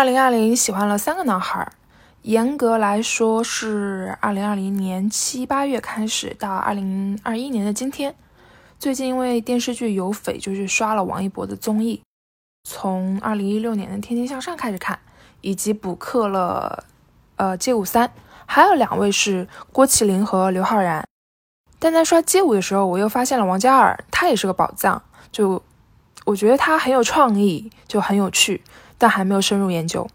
二零二零喜欢了三个男孩，严格来说是二零二零年七八月开始到二零二一年的今天。最近因为电视剧《有匪》，就去刷了王一博的综艺，从二零一六年的《天天向上》开始看，以及补课了呃《街舞三》，还有两位是郭麒麟和刘昊然。但在刷街舞的时候，我又发现了王嘉尔，他也是个宝藏。就我觉得他很有创意，就很有趣。但还没有深入研究。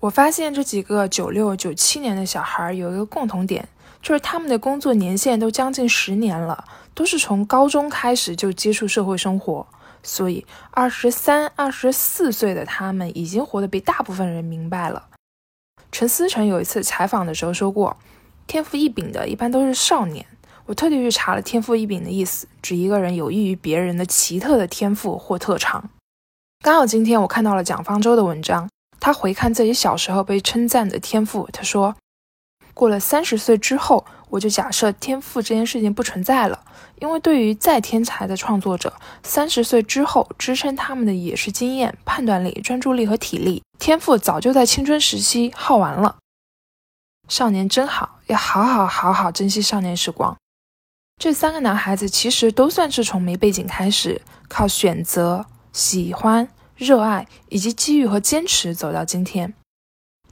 我发现这几个九六、九七年的小孩有一个共同点，就是他们的工作年限都将近十年了，都是从高中开始就接触社会生活，所以二十三、二十四岁的他们已经活得比大部分人明白了。陈思诚有一次采访的时候说过，天赋异禀的一般都是少年。我特地去查了天赋异禀的意思，指一个人有益于别人的奇特的天赋或特长。刚好今天我看到了蒋方舟的文章，他回看自己小时候被称赞的天赋，他说，过了三十岁之后，我就假设天赋这件事情不存在了，因为对于再天才的创作者，三十岁之后支撑他们的也是经验、判断力、专注力和体力，天赋早就在青春时期耗完了。少年真好，要好好好好珍惜少年时光。这三个男孩子其实都算是从没背景开始，靠选择。喜欢、热爱以及机遇和坚持走到今天。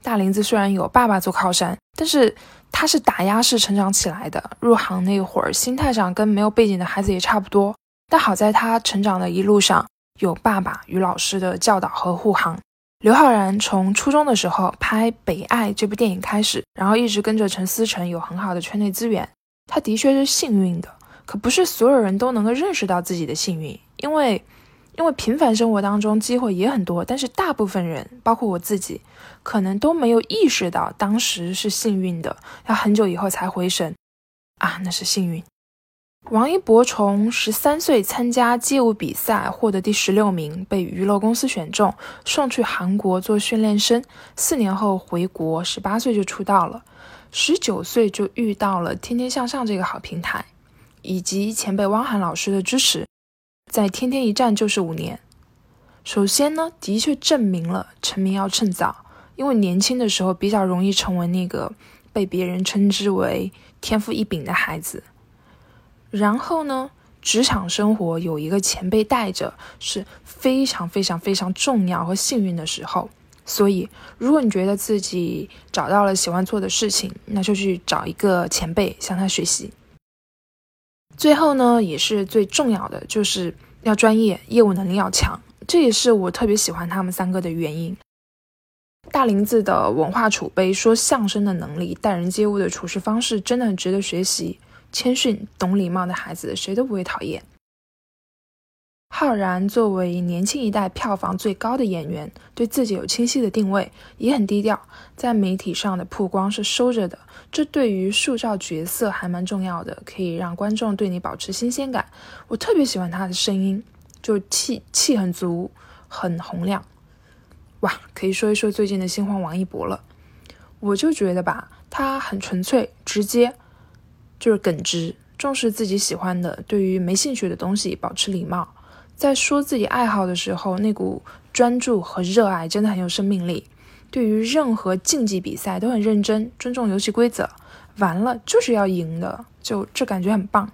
大林子虽然有爸爸做靠山，但是他是打压式成长起来的。入行那会儿，心态上跟没有背景的孩子也差不多。但好在他成长的一路上有爸爸与老师的教导和护航。刘昊然从初中的时候拍《北爱》这部电影开始，然后一直跟着陈思诚有很好的圈内资源。他的确是幸运的，可不是所有人都能够认识到自己的幸运，因为。因为平凡生活当中机会也很多，但是大部分人，包括我自己，可能都没有意识到当时是幸运的，要很久以后才回神啊，那是幸运。王一博从十三岁参加街舞比赛，获得第十六名，被娱乐公司选中，送去韩国做训练生。四年后回国，十八岁就出道了，十九岁就遇到了天天向上这个好平台，以及前辈汪涵老师的支持。在天天一站就是五年。首先呢，的确证明了成名要趁早，因为年轻的时候比较容易成为那个被别人称之为天赋异禀的孩子。然后呢，职场生活有一个前辈带着是非常非常非常重要和幸运的时候。所以，如果你觉得自己找到了喜欢做的事情，那就去找一个前辈向他学习。最后呢，也是最重要的，就是要专业，业务能力要强，这也是我特别喜欢他们三个的原因。大林子的文化储备、说相声的能力、待人接物的处事方式，真的很值得学习。谦逊、懂礼貌的孩子，谁都不会讨厌。浩然作为年轻一代票房最高的演员，对自己有清晰的定位，也很低调，在媒体上的曝光是收着的。这对于塑造角色还蛮重要的，可以让观众对你保持新鲜感。我特别喜欢他的声音，就气气很足，很洪亮。哇，可以说一说最近的新欢王一博了。我就觉得吧，他很纯粹、直接，就是耿直，重视自己喜欢的，对于没兴趣的东西保持礼貌。在说自己爱好的时候，那股专注和热爱真的很有生命力。对于任何竞技比赛都很认真，尊重游戏规则，完了就是要赢的，就这感觉很棒。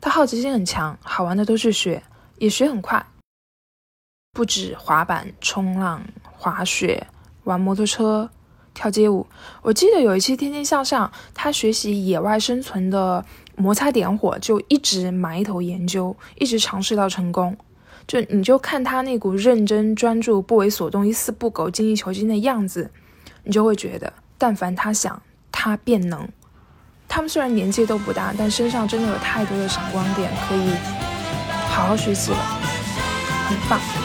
他好奇心很强，好玩的都去学，也学很快。不止滑板、冲浪、滑雪、玩摩托车、跳街舞。我记得有一期《天天向上》，他学习野外生存的。摩擦点火，就一直埋头研究，一直尝试到成功。就你就看他那股认真专注、不为所动、一丝不苟、精益求精的样子，你就会觉得，但凡他想，他便能。他们虽然年纪都不大，但身上真的有太多的闪光点，可以好好学习了，很棒。